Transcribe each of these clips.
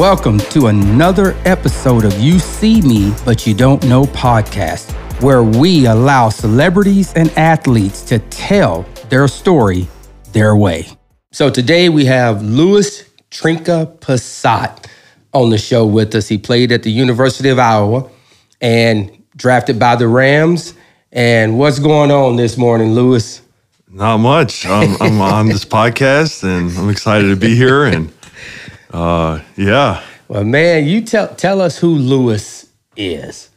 Welcome to another episode of You See Me, But You Don't Know podcast, where we allow celebrities and athletes to tell their story their way. So today we have Louis Trinca-Pasat on the show with us. He played at the University of Iowa and drafted by the Rams. And what's going on this morning, Louis? Not much. I'm, I'm on this podcast and I'm excited to be here. And uh, yeah. Well, man, you tell tell us who Louis is.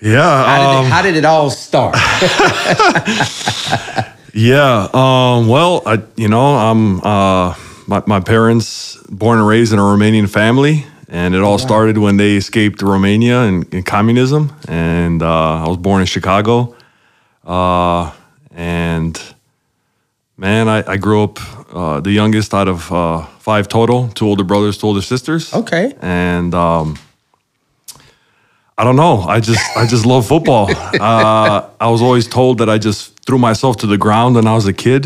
Yeah. How did, um, it, how did it all start? yeah. Um, well, I, you know, I'm uh, my, my parents born and raised in a Romanian family, and it all started when they escaped Romania and, and communism. And uh, I was born in Chicago, uh, and man, I, I grew up uh, the youngest out of uh, five total, two older brothers, two older sisters. Okay. and um, I don't know. I just I just love football. Uh, I was always told that I just threw myself to the ground when I was a kid,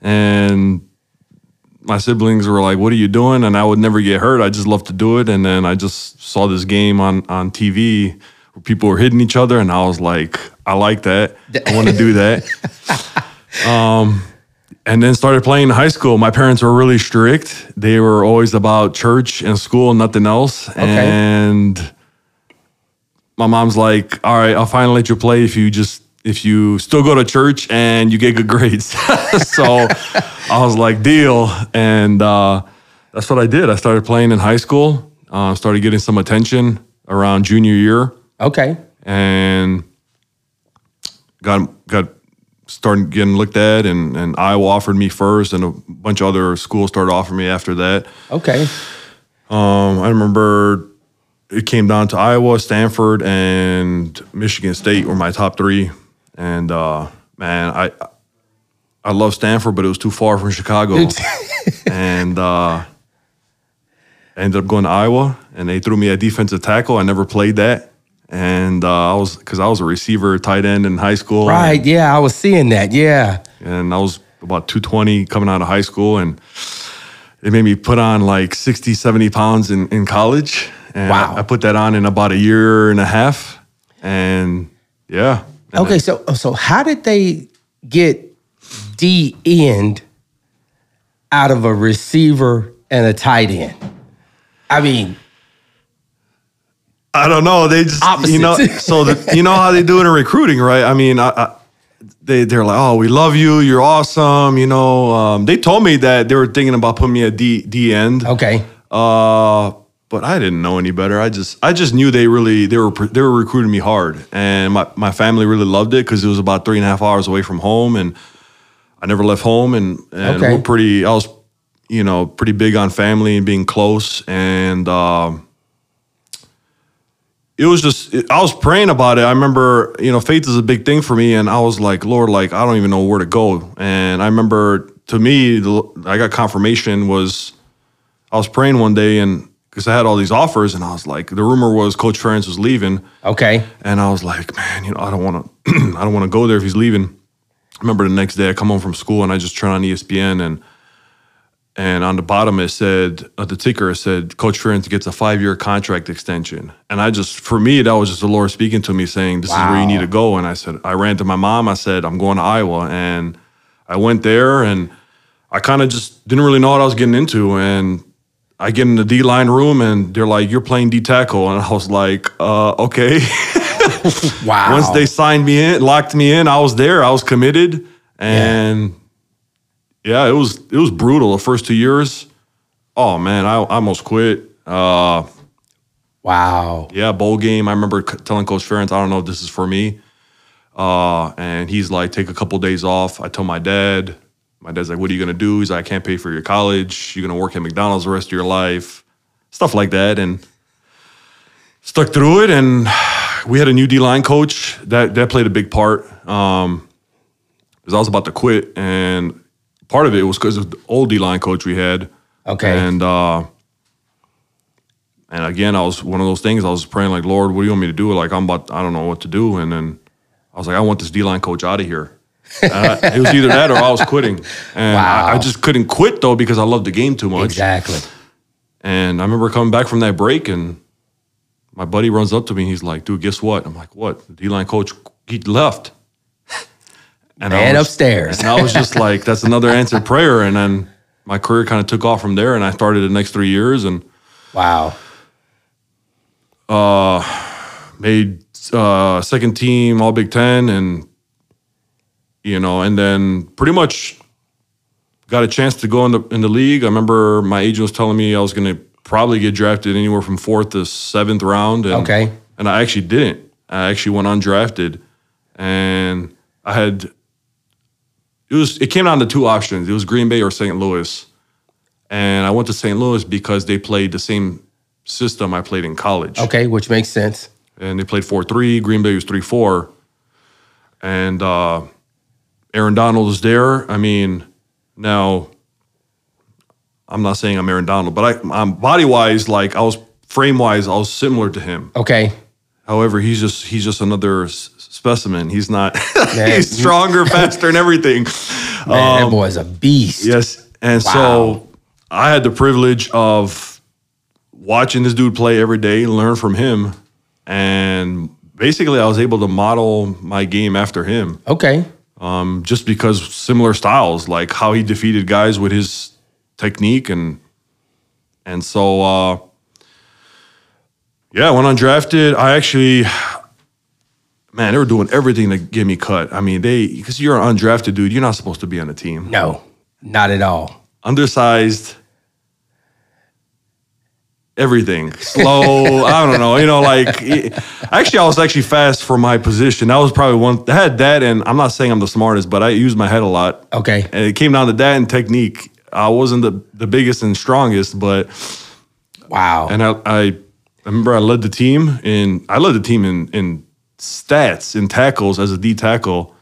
and my siblings were like, "What are you doing?" And I would never get hurt. I just love to do it. And then I just saw this game on on TV where people were hitting each other, and I was like, "I like that. I want to do that." um, and then started playing in high school. My parents were really strict. They were always about church and school and nothing else. Okay. And my mom's like, "All right, I'll finally let you play if you just if you still go to church and you get good grades." so I was like, "Deal." And uh, that's what I did. I started playing in high school. Uh, started getting some attention around junior year Okay. and got got started getting looked at and, and Iowa offered me first and a bunch of other schools started offering me after that. Okay. Um, I remember it came down to Iowa, Stanford, and Michigan State were my top three. And uh, man, I I love Stanford, but it was too far from Chicago. and uh, I ended up going to Iowa, and they threw me a defensive tackle. I never played that, and uh, I was because I was a receiver, tight end in high school. Right. Yeah, I was seeing that. Yeah. and I was about 220 coming out of high school and it made me put on like 60 70 pounds in, in college and Wow. I, I put that on in about a year and a half and yeah And Okay. So so how did they get D end out of a receiver and a tight end? I mean, I don't know. They just you know. So the, you know how they do it in recruiting, right? I mean, I, I, they they're like, oh, we love you. You're awesome. You know. Um, they told me that they were thinking about putting me at D D end. okay. Uh, but I didn't know any better. I just I just knew they really they were they were recruiting me hard, and my my family really loved it because it was about three and a half hours away from home, and I never left home, and and Okay. we're pretty. I was you know pretty big on family and being close, and. Um, it was just it- I was praying about it. I remember, you know, faith is a big thing for me, and I was like, Lord, like I don't even know where to go. And I remember, to me, the, I got confirmation was I was praying one day, and because I had all these offers, and I was like, the rumor was Coach Ferentz was leaving, Okay. and I was like, man, you know, I don't want to, I don't want to go there if he's leaving. I remember the next day I come home from school and I just turn on ESPN and and on the bottom it said at the ticker said Coach Ferentz gets a five year contract extension. And I just for me that was just the Lord speaking to me saying this is where you need to go. And I said I ran to my mom. I said I'm going to Iowa and I went there and I kind of just didn't really know what I was getting into and. I get in the D line room and they're like, "You're playing D tackle," and I was like, uh, "Okay." Wow. Once they signed me in, locked me in, I was there. I was committed, and yeah, it was it was brutal the first two years. Oh man, I, I almost quit. Uh, wow. yeah, bowl game. I remember telling Coach Ferentz, I don't know if this is for me. Uh, and he's like, take a couple days off. I told my dad. My dad's like, what are you gonna do? He's like, I can't pay for your college. You're gonna work at McDonald's the rest of your life, stuff like that. And stuck through it. And we had a new D line coach that that played a big part. Um, because I was about to quit, and part of it was because of the old D line coach we had. Okay. And uh, and again, I was one of those things. I was praying like, Lord, what do you want me to do? Like, I'm about, I don't know what to do. And then I was like, I want this D line coach out of here. I- it was either that or I was quitting. And I, I just couldn't quit though because I loved the game too much. exactly. And I remember coming back from that break, and my buddy runs up to me. and He's like, "Dude, guess what?" I'm like, "What?" The D line coach he left. And Man was, upstairs. and I was just like, "That's another answered prayer." And then my career kind of took off from there, and I started the next three years, and wow, uh, made uh, second team All Big Ten, and you know, and then pretty much got a chance to go in the in the league. I remember my agent was telling me I was going to probably get drafted anywhere from fourth to seventh round. And, okay, and I actually didn't. I actually went undrafted, and I had it was it came down to two options. It was Green Bay or St. Louis, and I went to St. Louis because they played the same system I played in college. Okay, which makes sense. And they played four three. Green Bay was three four, and uh, Aaron Donald was there. I mean, now I'm not saying I'm Aaron Donald, but I, I'm body wise, like I was frame wise, I was similar to him. Okay. However, he's just he's just another s- specimen. He's not. he's stronger, faster, and everything. Man, um, that boy's a beast. Yes, and so I had the privilege of watching this dude play every day, learn from him, and basically I was able to model my game after him. Okay. Um, just because similar styles, like how he defeated guys with his technique and and so uh, yeah, when undrafted, I actually, man, they were doing everything to get me cut. I mean, they because you're an undrafted dude, you're not supposed to be on the team. No, not at all. Undersized, everything slow. I don't know, you know, like actually, I was actually fast for my position. That was probably one. I had that, and I'm not saying I'm the smartest, but I used my head a lot. Okay, and it came down to that and technique. I wasn't the the biggest and strongest, but wow. And I, I I remember I led the team in I led the team in in stats in tackles as a D tackle,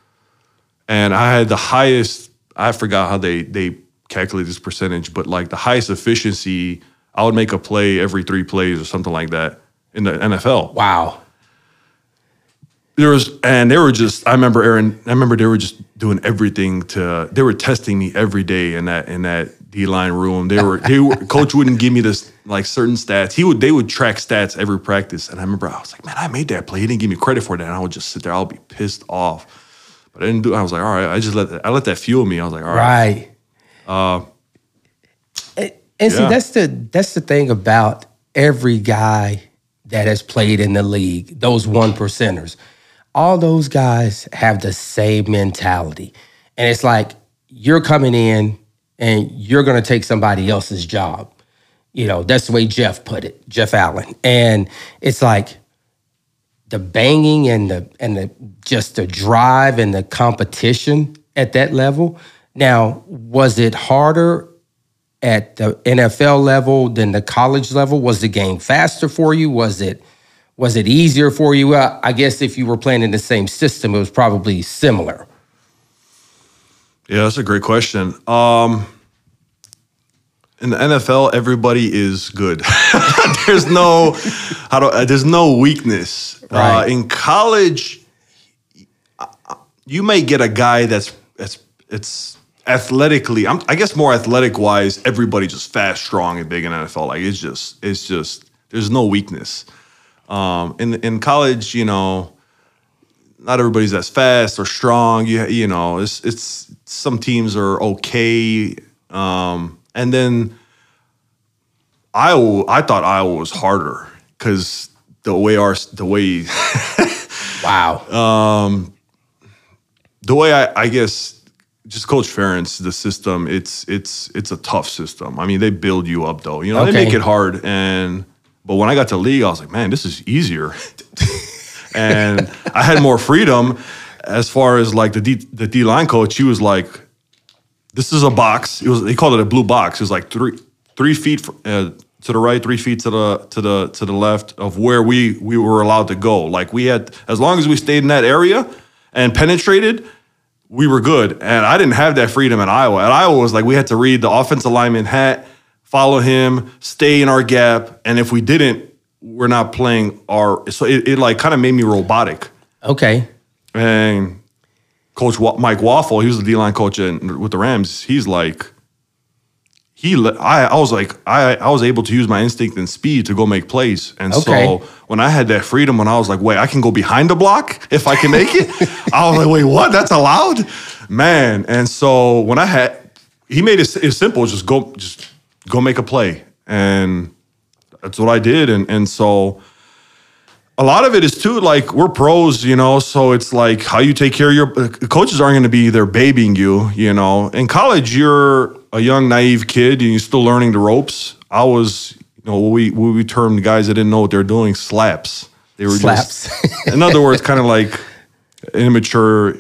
and I had the highest. I forgot how they they calculate this percentage, but like the highest efficiency, I would make a play every three plays or something like that in the NFL. Wow. There was, and they were just. I remember Aaron. I remember they were just doing everything to. They were testing me every day in that in that D line room. They were, they were, coach wouldn't give me this like certain stats. He would, they would track stats every practice. And I remember I was like, man, I made that play. He didn't give me credit for that. And I would just sit there. I'll be pissed off. But I didn't do. I was like, all right. I just let that, I let that fuel me. I was like, all right. Right. Uh, and, and yeah. see, that's the that's the thing about every guy that has played in the league. Those one percenters, all those guys have the same mentality, and it's like you're coming in and you're going to take somebody else's job. You know, that's the way Jeff put it, Jeff Allen. And it's like the banging and the and the just the drive and the competition at that level. Now, was it harder at the NFL level than the college level? Was the game faster for you? Was it was it easier for you? I guess if you were playing in the same system, it was probably similar. Yeah, that's a great question. Um, in the NFL, everybody is good. there's no how do uh, there's no weakness. Uh, right. Uh, in college, you may get a guy that's that's it's athletically. I'm, i guess more athletic wise. Everybody just fast, strong, and big in NFL. Like it's just it's just there's no weakness. Um, in in college, you know, not everybody's as fast or strong. You you know, it's it's some teams are okay, um, and then Iowa. I thought Iowa was harder because the way our the way. wow. Um, the way I, I guess just Coach Ferentz, the system, it's it's it's a tough system. I mean, they build you up though. You know, okay. they make it hard. And but when I got to league, I was like, man, this is easier. and I had more freedom as far as like the D, the D line coach. He was like, "This is a box." It was they called it a blue box. It was like three three feet uh, to the right, three feet to the to the to the left of where we we were allowed to go. Like we had, as long as we stayed in that area and penetrated, we were good. And I didn't have that freedom in Iowa. At Iowa was like we had to read the offensive lineman hat, follow him, stay in our gap, and if we didn't, we're not playing our. So it, it like kind of made me robotic. Okay. And Coach Mike Waufle, he was the D line coach in, with the Rams. He's like, he I, I was like I, I was able to use my instinct and speed to go make plays and Okay. so when i had that freedom when i was like wait i can go behind the block if i can make it i was like wait what that's allowed man and so when i had he made it, it simple just go just go make a play and that's what i did and and so a lot of it is too like we're pros, you know, so it's like how you take care of your uh, coaches aren't going to be there babying you, you know. In college, you're a young naive kid and you're still learning the ropes. I was, you know, what we what we termed guys that didn't know what they're doing slaps. They were Slaps. just, in other words, kind of like immature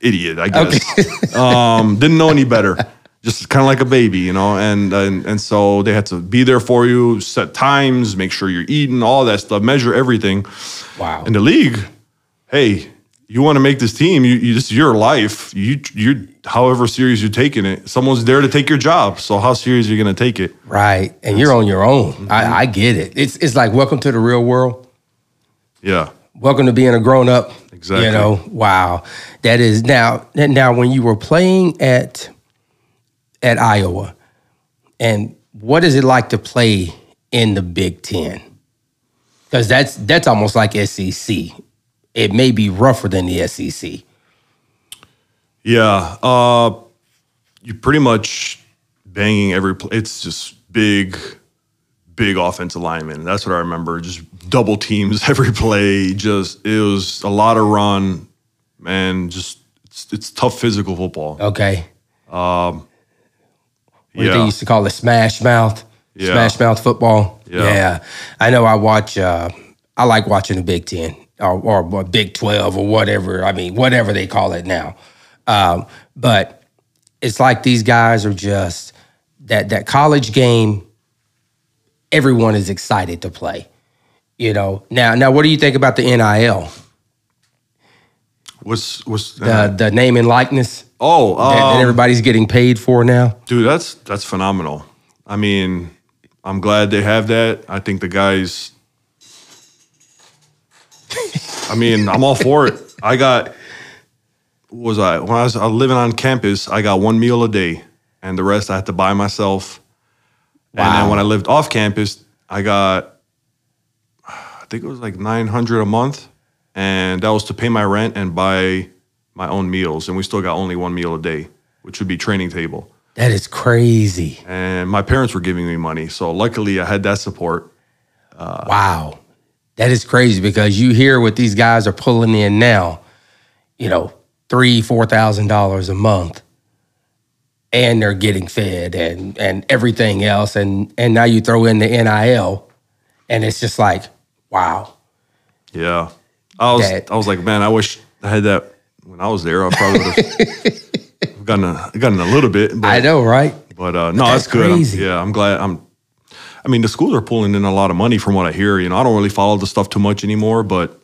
idiot, I guess. um, didn't know any better. Just kind of like a baby, you know, and, and and so they had to be there for you, set times, make sure you're eating, all that stuff, measure everything. Wow. In the league, hey, you want to make this team, you, you this is your life. You you however serious you're taking it, someone's there to take your job. So how serious are you going to take it? Right. And you're on your own. Mm-hmm. I, I get it. It's it's like welcome to the real world. Yeah, Welcome to being a grown up. Exactly. You know, wow. That is now now when you were playing at at Iowa, and what is it like to play in the Big Ten? Because that's that's almost like SEC. It may be rougher than the SEC. yeah. Uh, you pretty much banging every. Pl- it's just big, big offensive linemen. That's what I remember. Just double teams every play. Just it was a lot of run, man. Just it's, it's tough physical football. Okay. What they used to call it smash mouth. Yeah. Smash mouth football. Yeah. I know I watch uh I like watching the Big Ten or, or, or Big Twelve or whatever. I mean, whatever they call it now. Um, but it's like these guys are just that that college game, everyone is excited to play. You know, now now what do you think about the NIL? What's what's The the name and likeness oh that, that um, everybody's getting paid for now? Dude, that's that's phenomenal. I mean, I'm glad they have that. I think the guys. I mean, I'm all for it. I got. Was I when I was, I was living on campus? I got one meal a day, and the rest I had to buy myself. And then when I lived off campus, I got. I think it was like 900 a month, and that was to pay my rent and buy my own meals. And we still got only one meal a day, which would be training table That is crazy. and my parents were giving me money. So luckily, I had that support. Uh, wow. That is crazy because you hear what these guys are pulling in now, you know, three, four thousand dollars a month. And they're getting fed and and everything else. And and now you throw in the NIL and it's just like, wow. Yeah, I was That- I was like, man, I wish I had that when I was there. I probably would have gotten a gotten a little bit. But, I know, right? but uh, no, that's that's, good. I'm- yeah, I'm glad. I'm. I mean, the schools are pulling in a lot of money from what I hear. You know, I don't really follow the stuff too much anymore, but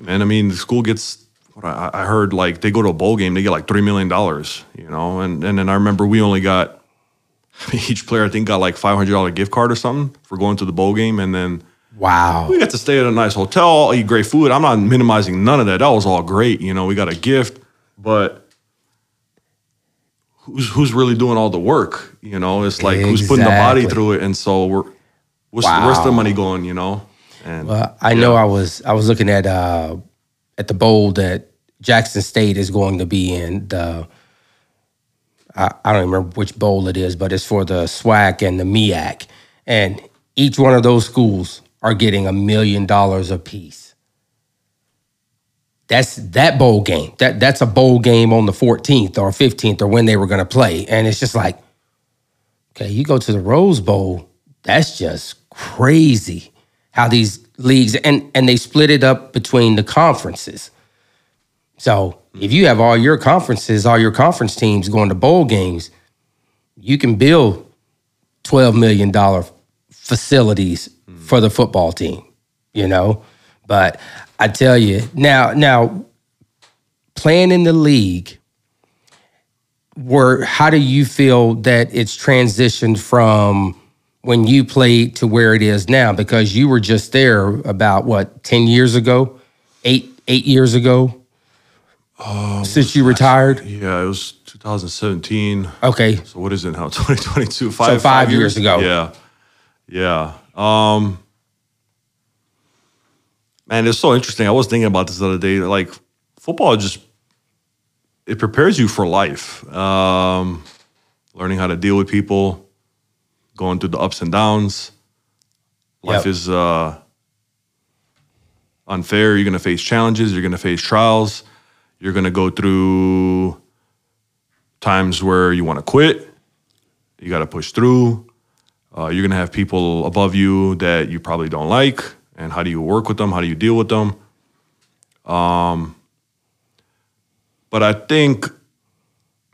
man, I mean, the school gets. What I, I heard, like they go to a bowl game, they get like three million dollars. You know, and and then I remember we only got each player I think got like five hundred dollar gift card or something for going to the bowl game, and then Wow. we got to stay at a nice hotel, eat great food. I'm not minimizing none of that. That was all great. You know, we got a gift, but who's who's really doing all the work? You know, it's like who's putting the body through it, and so we're what's the where's the money going? You know, and Well, I know I was I was looking at uh at the bowl that Jackson State is going to be in. The I, I don't remember which bowl it is, but it's for the SWAC and the MEAC, and each one of those schools are getting a million dollars apiece. That's that bowl game. That that's a bowl game on the 14th or 15th or when they were going to play, and it's just like, okay, you go to the Rose Bowl. That's just crazy how these leagues and and they split it up between the conferences. So if you have all your conferences, all your conference teams going to bowl games, you can build twelve million dollar facilities for the football team. You know, but I tell you now, now playing in the league. Were how do you feel that it's transitioned from when you played to where it is now because you were just there about what 10 years ago 8 8 years ago oh, since you retired? Yeah, it was 2017. Okay. So what is it now? 2022. Five, So five years ago. Yeah. Yeah. Um Man, it's so interesting. I was thinking about this the other day. Like football just it prepares you for life. Um learning how to deal with people, going through the ups and downs. Life Yep. is uh unfair. You're gonna face challenges, you're gonna face trials, you're gonna go through times where you want to quit. You got to push through. Uh, you're going to have people above you that you probably don't like. And how do you work with them? How do you deal with them? Um, but I think,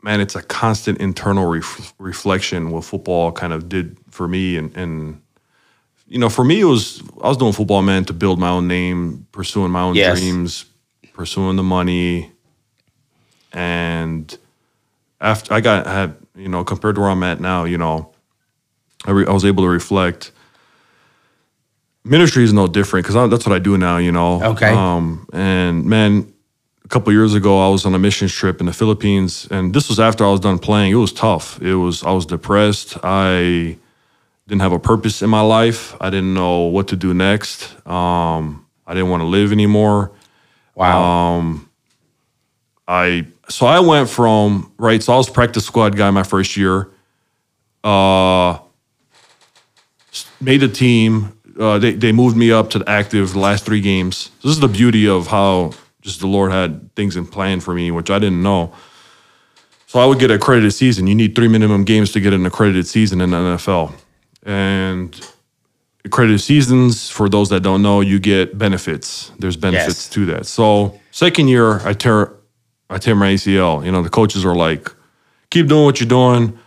man, it's a constant internal ref- reflection what football kind of did for me. And, and, you know, for me, it was, I was doing football, man, to build my own name, pursuing my own Yes. dreams, pursuing the money. And, after I got had you know compared to where I'm at now, you know, I, re, I was able to reflect. Ministry is no different because that's what I do now, you know. Okay. Um, and man, a couple years ago, I was on a missions trip in the Philippines, and this was after I was done playing. It was tough. It was I was depressed. I didn't have a purpose in my life. I didn't know what to do next. Um, I didn't want to live anymore. Wow. I so I went from right. So I was practice squad guy my first year. Uh, made a team. Uh, they they moved me up to the active the last three games. So This is the beauty of how just the Lord had things in plan for me, which I didn't know. So I would get an accredited season. You need three minimum games to get an accredited season in the NFL, and accredited seasons for those that don't know, you get benefits. There's benefits Yes. to that. So second year, I tear I tear my ACL. You know, the coaches are like, keep doing what you're doing.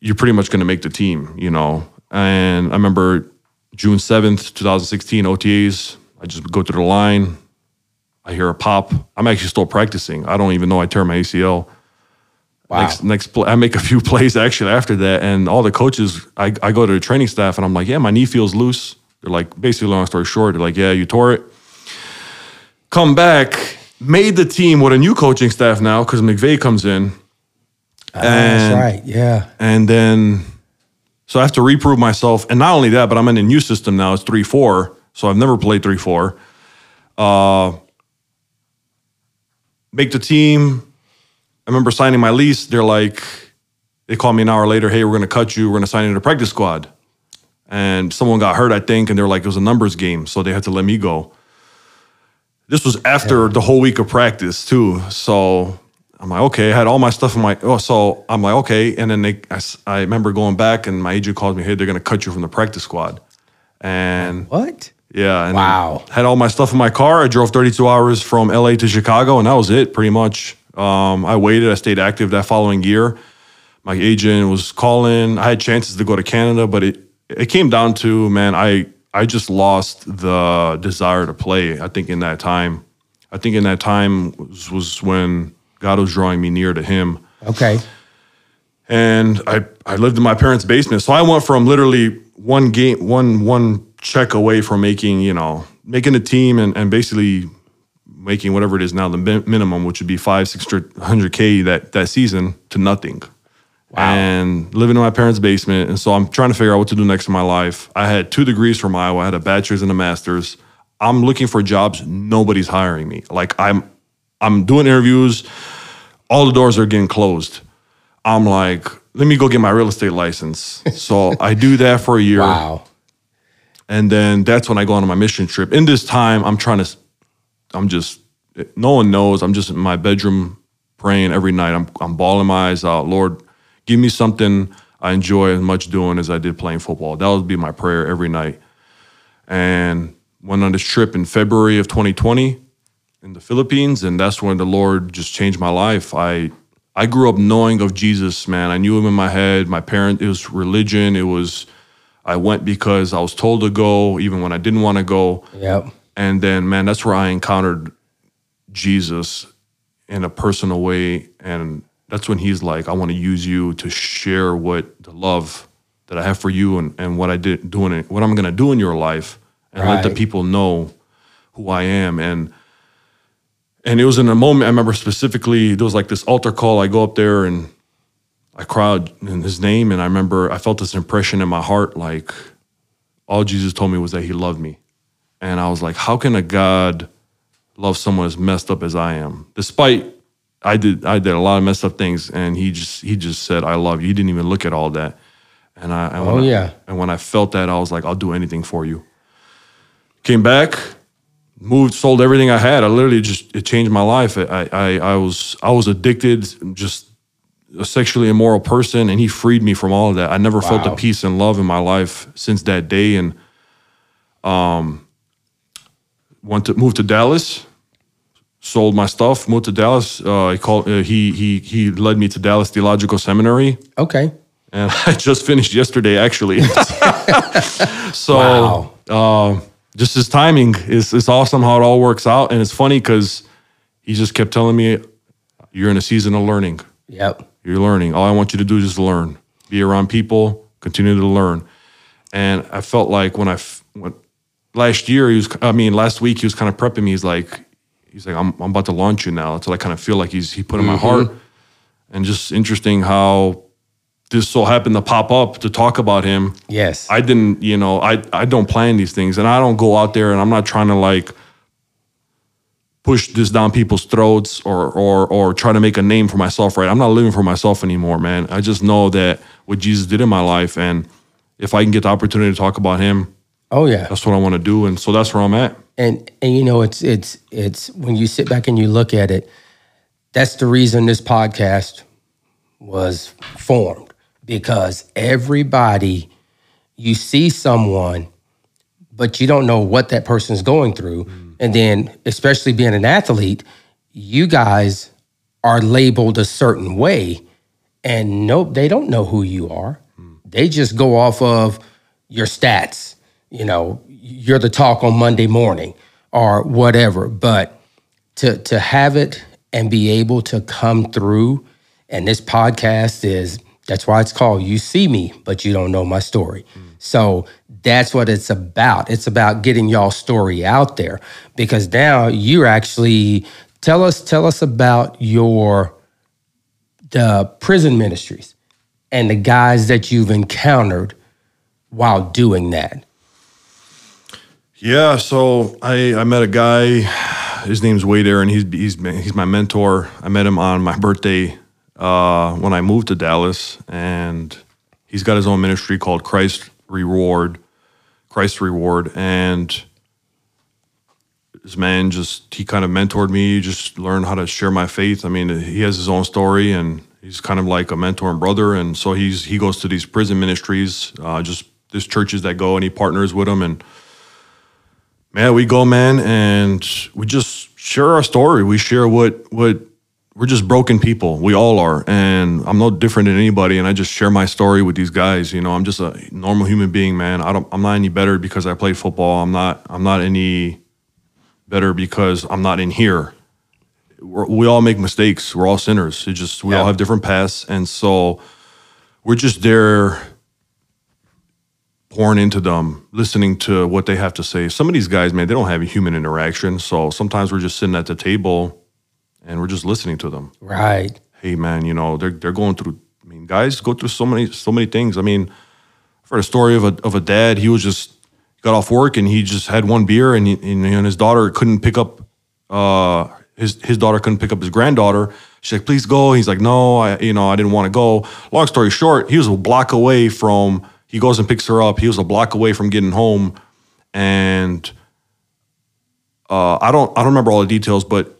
You're pretty much going to make the team, you know. And I remember June 7th, 2016, OTAs. I just go through the line. I hear a pop. I'm actually still practicing. I don't even know I tear my ACL. wow. Next, next play, I make a few plays actually after that, and all the coaches, I, I go to the training staff and I'm like, yeah, my knee feels loose. They're like, basically, long story short, they're like, yeah, you tore it. Come back, made the team with a new coaching staff now because McVay comes in, Ah, that's right. Yeah. and then so I have to reprove myself, and not only that, but I'm in a new system now. It's three four, so I've never played three four. Uh, make the team. I remember signing my lease. They're like, they called me an hour later. Hey, we're going to cut you. We're going to sign you to the practice squad. And someone got hurt, I think, and they're like, it was a numbers game, so they had to let me go. This was after the whole week of practice too. So I'm like, okay. I had all my stuff in my. Oh, so I'm like, okay. And then they, I, I remember going back, and my agent called me. Hey, they're going to cut you from the practice squad. And What? yeah. And Wow. Had all my stuff in my car. I drove 32 hours from LA to Chicago, and that was it pretty much. Um, I waited. I stayed active that following year. My agent was calling. I had chances to go to Canada, but it it came down to man, I I just lost the desire to play. I think in that time, I think in that time was, was when God was drawing me near to Him Okay. and I I lived in my parents' basement. So I went from literally one game, one one check away from making you know making a team and and basically making whatever it is now the min- minimum, which would be five six hundred k that that season to nothing. Wow. And living in my parents' basement, and so I'm trying to figure out what to do next in my life. I had two degrees from Iowa. I had a bachelor's and a master's. I'm looking for jobs. Nobody's hiring me. Like I'm, I'm doing interviews. All the doors are getting closed. I'm like, let me go get my real estate license. So I do that for a year. Wow. And then that's when I go on my mission trip. In this time, I'm trying to, I'm just, no one knows. I'm just in my bedroom praying every night. I'm, I'm bawling my eyes out. Lord, give me something I enjoy as much doing as I did playing football. That would be my prayer every night. And went on this trip in February of 2020 in the Philippines, and that's when the Lord just changed my life. I I grew up knowing of Jesus, man. I knew him in my head. My parent, it was religion. It was I went because I was told to go, even when I didn't want to go. Yep. And then, man, that's where I encountered Jesus in a personal way. And that's when he's like, I want to use you to share what the love that I have for you and, and what I did doing it, what I'm gonna do in your life and let the people know who I am. And and it was in a moment. I remember specifically there was like this altar call. I go up there and I cried in his name, and I remember I felt this impression in my heart, like all Jesus told me was that He loved me, and I was like, how can a God love someone as messed up as I am, despite I did I did a lot of messed up things, and He just He just said I love you. He didn't even look at all that, and I and Oh, when I- yeah. and when I felt that, I was like, I'll do anything for you. Came back, moved, sold everything I had. I literally just it changed my life. I I I was I was addicted, just a sexually immoral person, and he freed me from all of that. I never felt the peace and love in my life since that day, and um, went to moved to Dallas. Sold my stuff, moved to Dallas. Uh, he called. Uh, he he he led me to Dallas Theological Seminary Okay. and I just finished yesterday actually. so Wow. uh, just his timing is is awesome how it all works out, and it's funny because he just kept telling me, "You're in a season of learning. Yep. You're learning. All I want you to do is just learn. Be around people. Continue to learn." And I felt like when I when, last year he was, I mean, last week he was kind of prepping me. He's like, he's like, I'm, I'm about to launch you now. Until I kind of feel like he's he put in my mm-hmm. heart, and just interesting how this so happened to pop up to talk about him. Yes. I didn't, you know, I I don't plan these things, and I don't go out there and I'm not trying to like push this down people's throats or or or try to make a name for myself. Right? I'm not living for myself anymore, man. I just know that what Jesus did in my life, and if I can get the opportunity to talk about Him, oh yeah. that's what I want to do, and so that's where I'm at. and and you know it's it's it's when you sit back and you look at it that's the reason this podcast was formed because everybody you see someone but you don't know what that person's going through. Mm. And then especially being an athlete you guys are labeled a certain way. And nope they don't know who you are. Mm. They just go off of your stats you know you're the talk on monday morning or whatever. But to to have it and be able to come through and this podcast is that's why it's called you see me but you don't know my story so that's what it's about it's about getting y'all story out there because now you're actually tell us tell us about your the prison ministries and the guys that you've encountered while doing that Yeah, so I I met a guy. His name's Wade Aaron. He's he's he's my mentor. I met him on my birthday uh, when I moved to Dallas, and he's got his own ministry called Christ Reward, Christ Reward, and this man just he kind of mentored me, just learned how to share my faith. I mean, he has his own story, and he's kind of like a mentor and brother. And so he's he goes to these prison ministries, uh, just there's churches that go, and he partners with them, and man, we go, man, and we just share our story. We share what what we're just broken people. We all are, and I'm no different than anybody. And I just share my story with these guys. You know, I'm just a normal human being, man. I don't. I'm not any better because I played football. I'm not. I'm not any better because I'm not in here. We're, we all make mistakes. We're all sinners. It just we all have different paths, and so we're just there pouring into them, listening to what they have to say. Some of these guys, man, they don't have a human interaction. So sometimes we're just sitting at the table and we're just listening to them. right Hey man, you know, they're they're going through I mean, guys go through so many so many things. I mean, I've heard a story of a of a dad, he was just got off work and he just had one beer and, he, and, and his daughter couldn't pick up uh his his daughter couldn't pick up his granddaughter. She's like, please go. He's like, no, I you know, I didn't want to go. Long story short, he was a block away from he goes and picks her up. He was a block away from getting home. And uh, I don't I don't remember all the details, but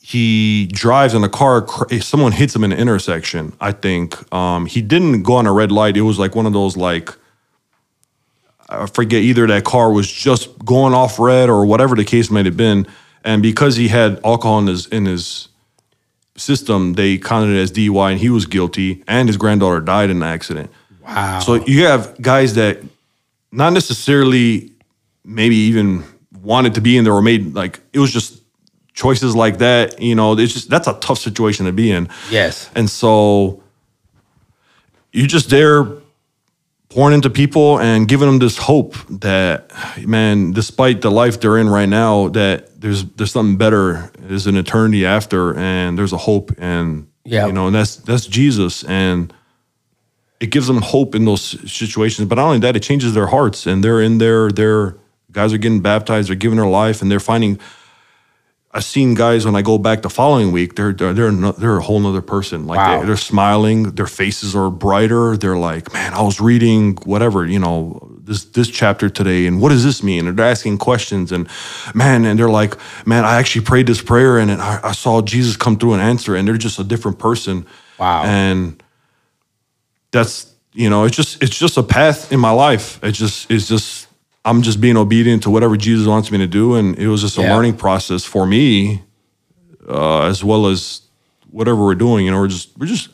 he drives in a car. Someone hits him in an intersection. I think um, he didn't go on a red light. It was like one of those like I forget either that car was just going off red or whatever the case might have been. And because he had alcohol in his in his system, they counted it as DUI, and he was guilty. And his granddaughter died in the accident. wow So you have guys that not necessarily maybe even wanted to be in there or made like it was just choices like that. You know, it's just that's a tough situation to be in. yes And so you just there pouring into people and giving them this hope that man, despite the life they're in right now, that there's there's something better. There's an eternity after, and there's a hope, and Yeah. you know, and that's that's Jesus, and it gives them hope in those situations. But not only that, it changes their hearts, and they're in there. They're guys are getting baptized. They're giving their life, and they're finding. I've seen guys when I go back the following week. They're they're they're, no, they're a whole nother person. Like Wow. they, they're smiling. Their faces are brighter. They're like, man, I was reading whatever you know this this chapter today, and what does this mean? And they're asking questions, and man, and they're like, man, I actually prayed this prayer, and I, I saw Jesus come through and answer, and they're just a different person. Wow. And that's you know it's just it's just a path in my life it's just it's just i'm just being obedient to whatever jesus wants me to do. And it was just a Yeah. learning process for me uh, as well as whatever we're doing. You know we're just we're just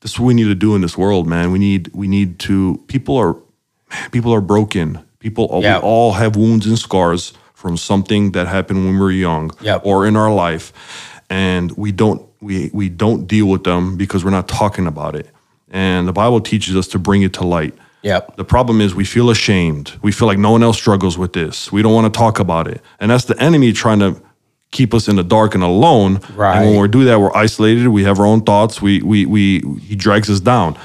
this is what we need to do in this world man. We need we need to people are people are broken. People Yeah. we all have wounds and scars from something that happened when we were young Yep. or in our life. And we don't we we don't deal with them because we're not talking about it. And the bible teaches us to bring it to light Yep. the problem is we feel ashamed we feel like no one else struggles with this we don't want to talk about it and that's the enemy trying to keep us in the dark and alone Right. and when we do that we're isolated we have our own thoughts we we we he drags us down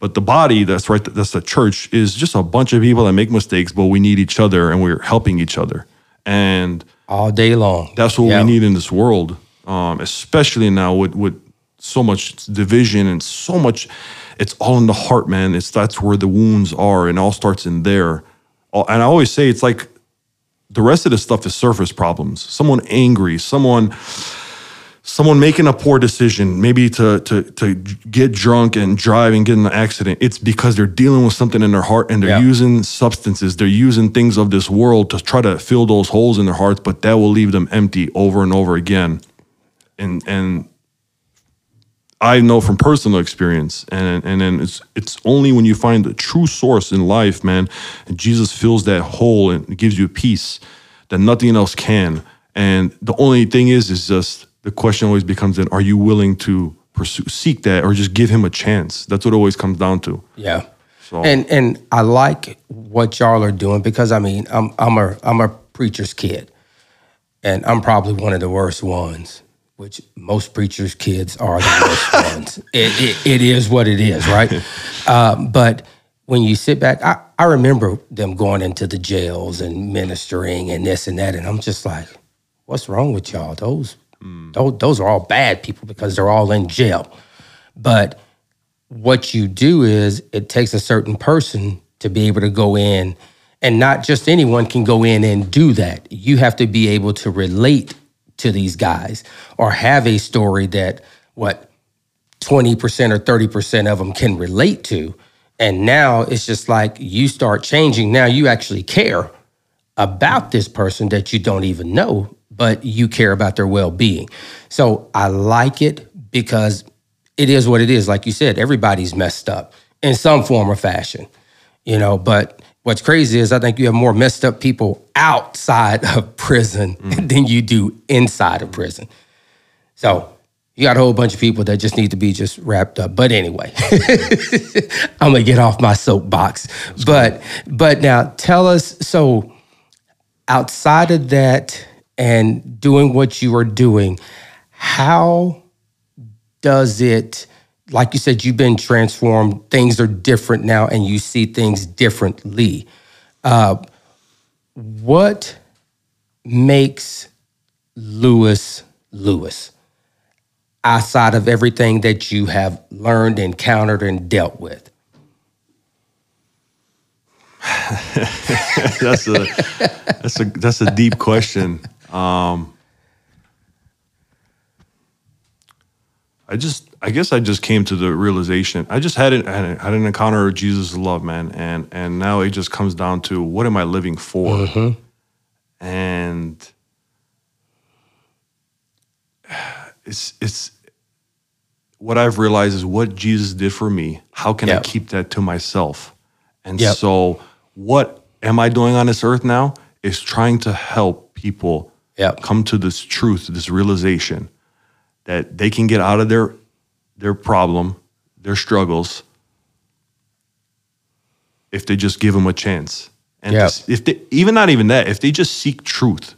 but the body that's right that's the church is just a bunch of people that make mistakes but we need each other and we're helping each other and All day long. that's what Yep. we need in this world, um, especially now with with so much division and so much. It's all in the heart, man. It's that's where the wounds are, and all starts in there. And I always say it's like the rest of the stuff is surface problems. Someone angry, someone someone making a poor decision, maybe to to to get drunk and drive and get in an accident. It's because they're dealing with something in their heart and they're Yeah. using substances. They're using things of this world to try to fill those holes in their hearts, but that will leave them empty over and over again. And and I know from personal experience, and and then it's it's only when you find the true source in life, man, and Jesus fills that hole and gives you peace that nothing else can. And the only thing is, is just the question always becomes: Then, are you willing to pursue, seek that, or just give him a chance? That's what it always comes down to. Yeah. So- And and I like what y'all are doing because I mean I'm I'm a I'm a preacher's kid, and I'm probably one of the worst ones. Which most preachers' kids are the worst ones. It, it, it is what it is, right? um, but when you sit back, I, I remember them going into the jails and ministering and this and that, and I'm just like, what's wrong with y'all? Those those, those are all bad people because they're all in jail. But what you do is it takes a certain person to be able to go in and not just anyone can go in and do that you have to be able to relate to these guys or have a story that what 20% or 30% of them can relate to and now it's just like you start changing now you actually care about this person that you don't even know, but you care about their well being. So I like it because it is what it is. Like you said, everybody's messed up in some form or fashion, you know. But what's crazy is I think you have more messed up people outside of prison mm. than you do inside of prison. So you got a whole bunch of people that just need to be just wrapped up. But anyway, I'm gonna get off my soapbox. but but now tell us so outside of that and doing what you are doing, how does it like you said you've been transformed. Things are different now and you see things differently. Uh, what makes Louis Louis? Outside of everything that you have learned encountered and dealt with. That's a that's a that's a deep question. Um, I just I guess I just came to the realization. I just had an had an- had an encounter with Jesus' love, man, and and now it just comes down to what am I living for, mm-hmm. and it's it's what I've realized is what Jesus did for me. How can I keep that to myself? And Yep. so, what am I doing on this earth now? Is trying to help people Yep. come to this truth, this realization that they can get out of their their problem, their struggles, if they just give them a chance. And Yep. if they even not even that, if they just seek truth,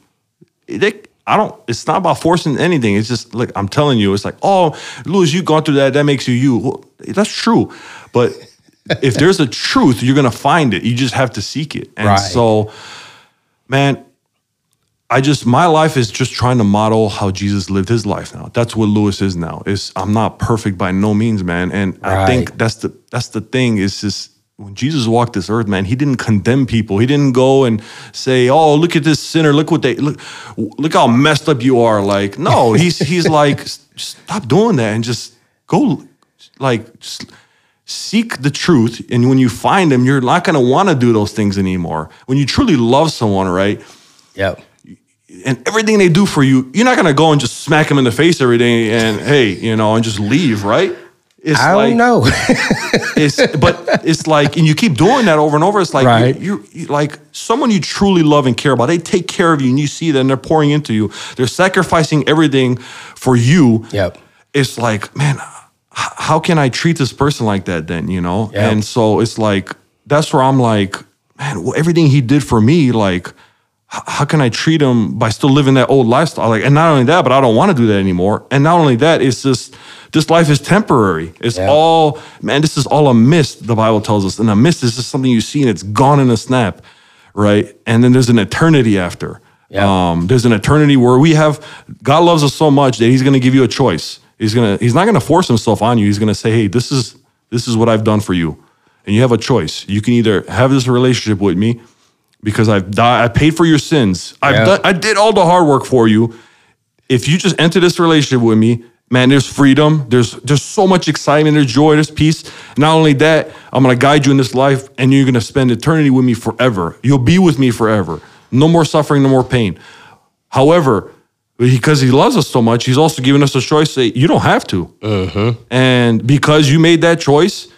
they, I don't. It's not about forcing anything. It's just like I'm telling you. It's like, oh, Louis, you gone through that. That makes you you. Well, that's true, but if there's a truth, you're gonna find it. You just have to seek it. And Right. so, man, I just my life is just trying to model how Jesus lived his life now. That's what Louis is now. Is I'm not perfect by no means, man. And I think that's the that's the thing. Is just when Jesus walked this earth, man, he didn't condemn people. He didn't go and say, "Oh, look at this sinner. Look what they look. Look how messed up you are." Like, no, he's he's like, stop doing that and just go, like. Just, seek the truth and when you find them you're not going to want to do those things anymore when you truly love someone right Yep. And everything they do for you, you're not gonna go and just smack them in the face every day and hey, you know, and just leave, right? It's I like, don't know. It's but it's like, and you keep doing that over and over. It's like Right. you're, you're, you like someone you truly love and care about. They take care of you, and you see that, and they're pouring into you. They're sacrificing everything for you. Yep. It's like, man, how can I treat this person like that? Then you know, Yep. and so it's like that's where I'm like, man, well, everything he did for me, like how can I treat him by still living that old lifestyle? Like, and not only that, but I don't want to do that anymore. And not only that, it's just this life is temporary. It's Yeah. all man. This is all a mist. The Bible tells us, and a mist is just something you see and it's gone in a snap, right? And then there's an eternity after. Yeah. Um, there's an eternity where we have God loves us so much that He's going to give you a choice. He's gonna He's not going to force Himself on you. He's going to say, "Hey, this is this is what I've done for you," and you have a choice. You can either have this relationship with me because I've died, I paid for your sins. I've Yeah. done, I did all the hard work for you. If you just enter this relationship with me, man, there's freedom. There's there's so much excitement. There's joy. There's peace. Not only that, I'm gonna guide you in this life, and you're gonna spend eternity with me forever. You'll be with me forever. No more suffering. No more pain. However, because he loves us so much, he's also giving us a choice. Say you don't have to. Uh-huh. And because you made that choice,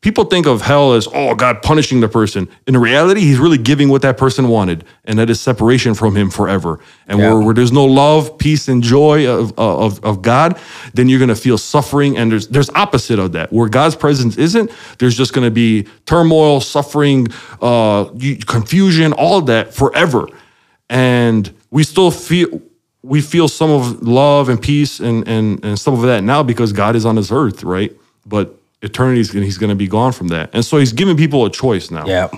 people think of hell as oh god punishing the person in reality he's really giving what that person wanted and that is separation from him forever and Yeah. where, where there's no love peace and joy of, of, of god then you're going to feel suffering and there's there's opposite of that where god's presence isn't there's just going to be turmoil suffering uh, confusion all that forever and we still feel we feel some of love and peace and and and some of that now because God is on this earth, right? But eternity is he's going to be gone from that, and so he's giving people a choice now. Yeah.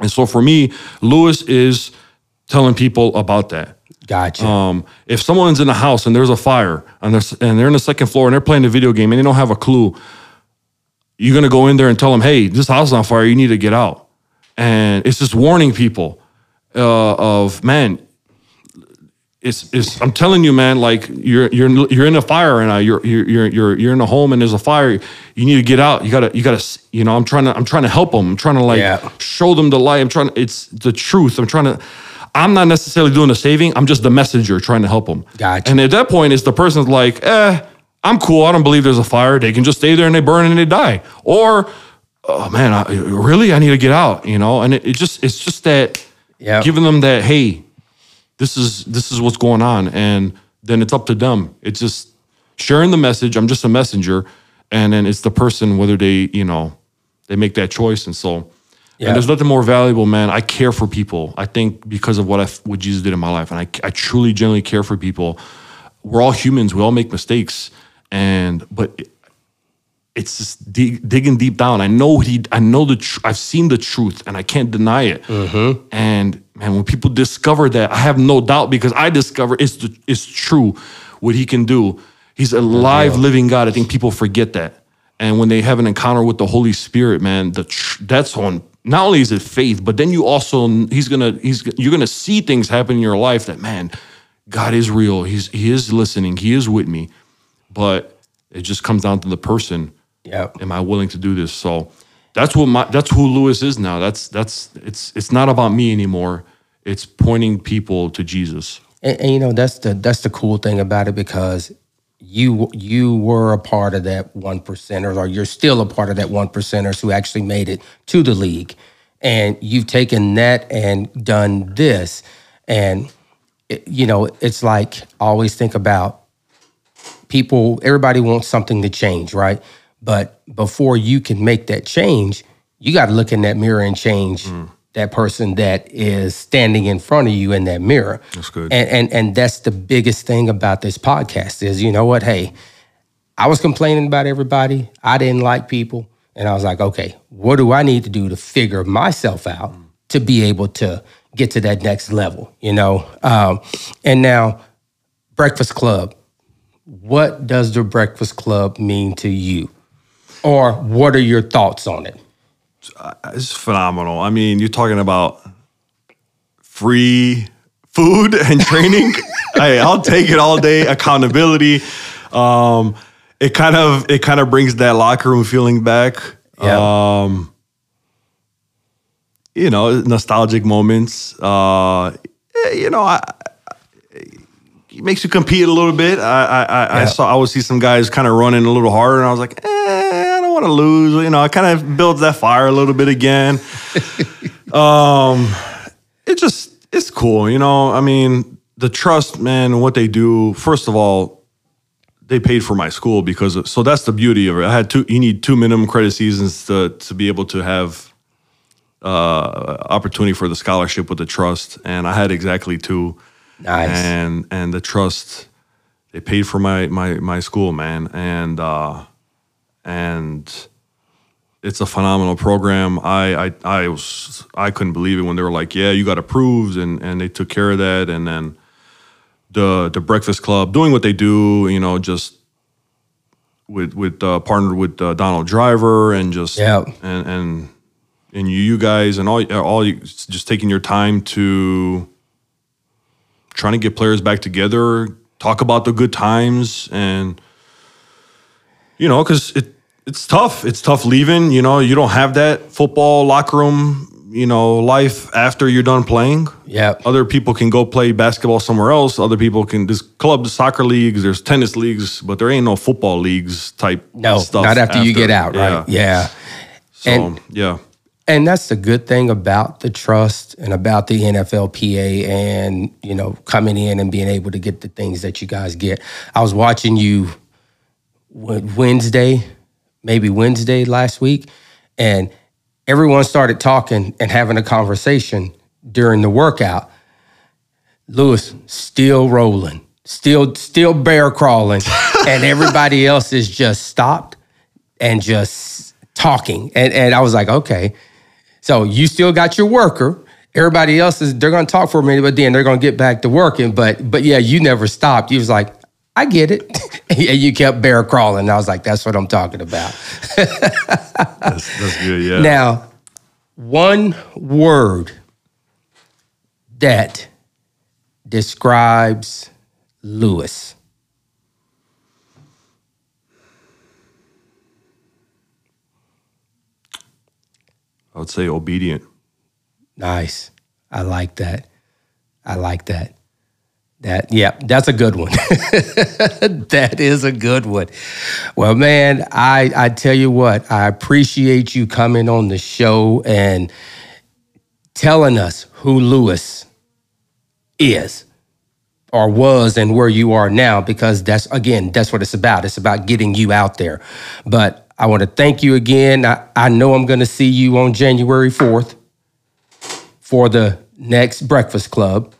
And so for me, Louis is telling people about that. Gotcha. Um, if someone's in a house and there's a fire and they're, and they're in the second floor and they're playing a video game and they don't have a clue, you're gonna go in there and tell them, "Hey, this house is on fire. You need to get out." And it's just warning people uh, of man. It's, it's I'm telling you, man. Like you're you're you're in a fire and you're you're you're you're in a home and there's a fire. You need to get out. You gotta you gotta you know. I'm trying to I'm trying to help them. I'm trying to like Yeah. show them the light. I'm trying. To, it's the truth. I'm trying to. I'm not necessarily doing the saving. I'm just the messenger trying to help them. Gotcha. And at that point, it's the person's like, eh, I'm cool. I don't believe there's a fire. They can just stay there and they burn and they die. Or, oh man, I, really, I need to get out. You know. And it, it just it's just that Yep. giving them that hey, this is this is what's going on, and then it's up to them. It's just sharing the message. I'm just a messenger, and then it's the person whether they you know they make that choice, and so. Yeah. And there's nothing more valuable, man. I care for people. I think because of what I what Jesus did in my life, and I, I truly, genuinely care for people. We're all humans. We all make mistakes, and but it's just dig, digging deep down. I know he. I know the. Tr- I've seen the truth, and I can't deny it. Mm-hmm. And man, when people discover that, I have no doubt because I discover it's the, it's true what he can do. He's a live, living God. I think people forget that, and when they have an encounter with the Holy Spirit, man, the tr- that's on. Not only is it faith, but then you also he's gonna he's you're gonna see things happen in your life that man, God is real. He's he is listening. He is with me, but it just comes down to the person yep. am I willing to do this? So that's what my that's who Louis is now. That's that's it's it's not about me anymore. It's pointing people to Jesus. And, and you know that's the that's the cool thing about it because you you were a part of that one percenters, or you're still a part of that one percenters who actually made it to the league, and you've taken that and done this, and it- you know it's like I always think about people. Everybody wants something to change, right? But before you can make that change, you got to look in that mirror and change that person that is standing in front of you in that mirror. That's good. And and and that's the biggest thing about this podcast is you know what? Hey, I was complaining about everybody. I didn't like people. And I was like, okay, what do I need to do to figure myself out to be able to get to that next level, you know? Um, and now, Breakfast Club, what does the Breakfast Club mean to you? Or what are your thoughts on it? It's phenomenal. I mean, you're talking about free food and training. hey, I'll take it all day. Accountability. Um, it kind of it kind of brings that locker room feeling back. Yeah. Um, you know, nostalgic moments. Uh, eh, you know, I, makes you compete a little bit. I I, I, I saw I would see some guys kind of running a little harder, and I was like, eh, I don't want to lose. You know, I kind of builds that fire a little bit again. um, it just it's cool. You know, I mean, the trust, man, what they do. First of all, they paid for my school because of, so that's the beauty of it. I had two. You need two minimum credit seasons to to be able to have uh, opportunity for the scholarship with the trust, and I had exactly two. Nice. And and the trust, they paid for my my my school, man, and uh, and it's a phenomenal program. I, I I was I couldn't believe it when they were like, yeah, you got approved, and and they took care of that, and then the the Breakfast Club doing what they do, you know, just with with uh, partnered with uh, Donald Driver and just Yeah. and and and you you guys and all all you just taking your time to trying to get players back together, talk about the good times, and you know, because it it's tough. It's tough leaving. You know, you don't have that football locker room. You know, life after you're done playing. Yeah. Other people can go play basketball somewhere else. Other people can. There's clubs, soccer leagues, there's tennis leagues, but there ain't no football leagues type. No, stuff not after, you get out, Yeah. right? Yeah. So And- yeah, And that's the good thing about the trust and about the NFLPA and, you know, coming in and being able to get the things that you guys get. I was watching you Wednesday, maybe Wednesday last week, and everyone started talking and having a conversation during the workout. Louis still rolling, still still bear crawling, and everybody else is just stopped and just talking. And and I was like, okay, so you still got your worker. Everybody else is they're gonna talk for a minute, but then they're gonna get back to working. But but yeah, you never stopped. You was like, I get it. and you kept bear crawling. I was like, that's what I'm talking about. that's, that's good. Yeah. Now, one word that describes Louis. I would say obedient. Nice. I like that. I like that. That yeah, that's a good one. that is a good one. Well, man, I I tell you what, I appreciate you coming on the show and telling us who Louis is or was and where you are now because that's again that's what it's about it's about getting you out there but i want to thank you again i, I know i'm going to see you on january 4th for the next breakfast club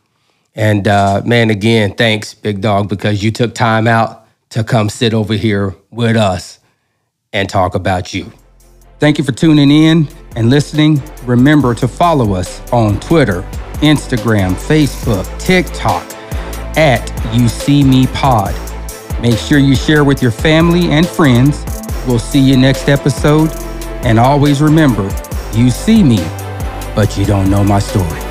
and uh, man again thanks big dog because you took time out to come sit over here with us and talk about you Thank you for tuning in and listening. Remember to follow us on Twitter, Instagram, Facebook, TikTok at You See Me Pod. Make sure you share with your family and friends. We'll see you next episode. And always remember, you see me, but you don't know my story.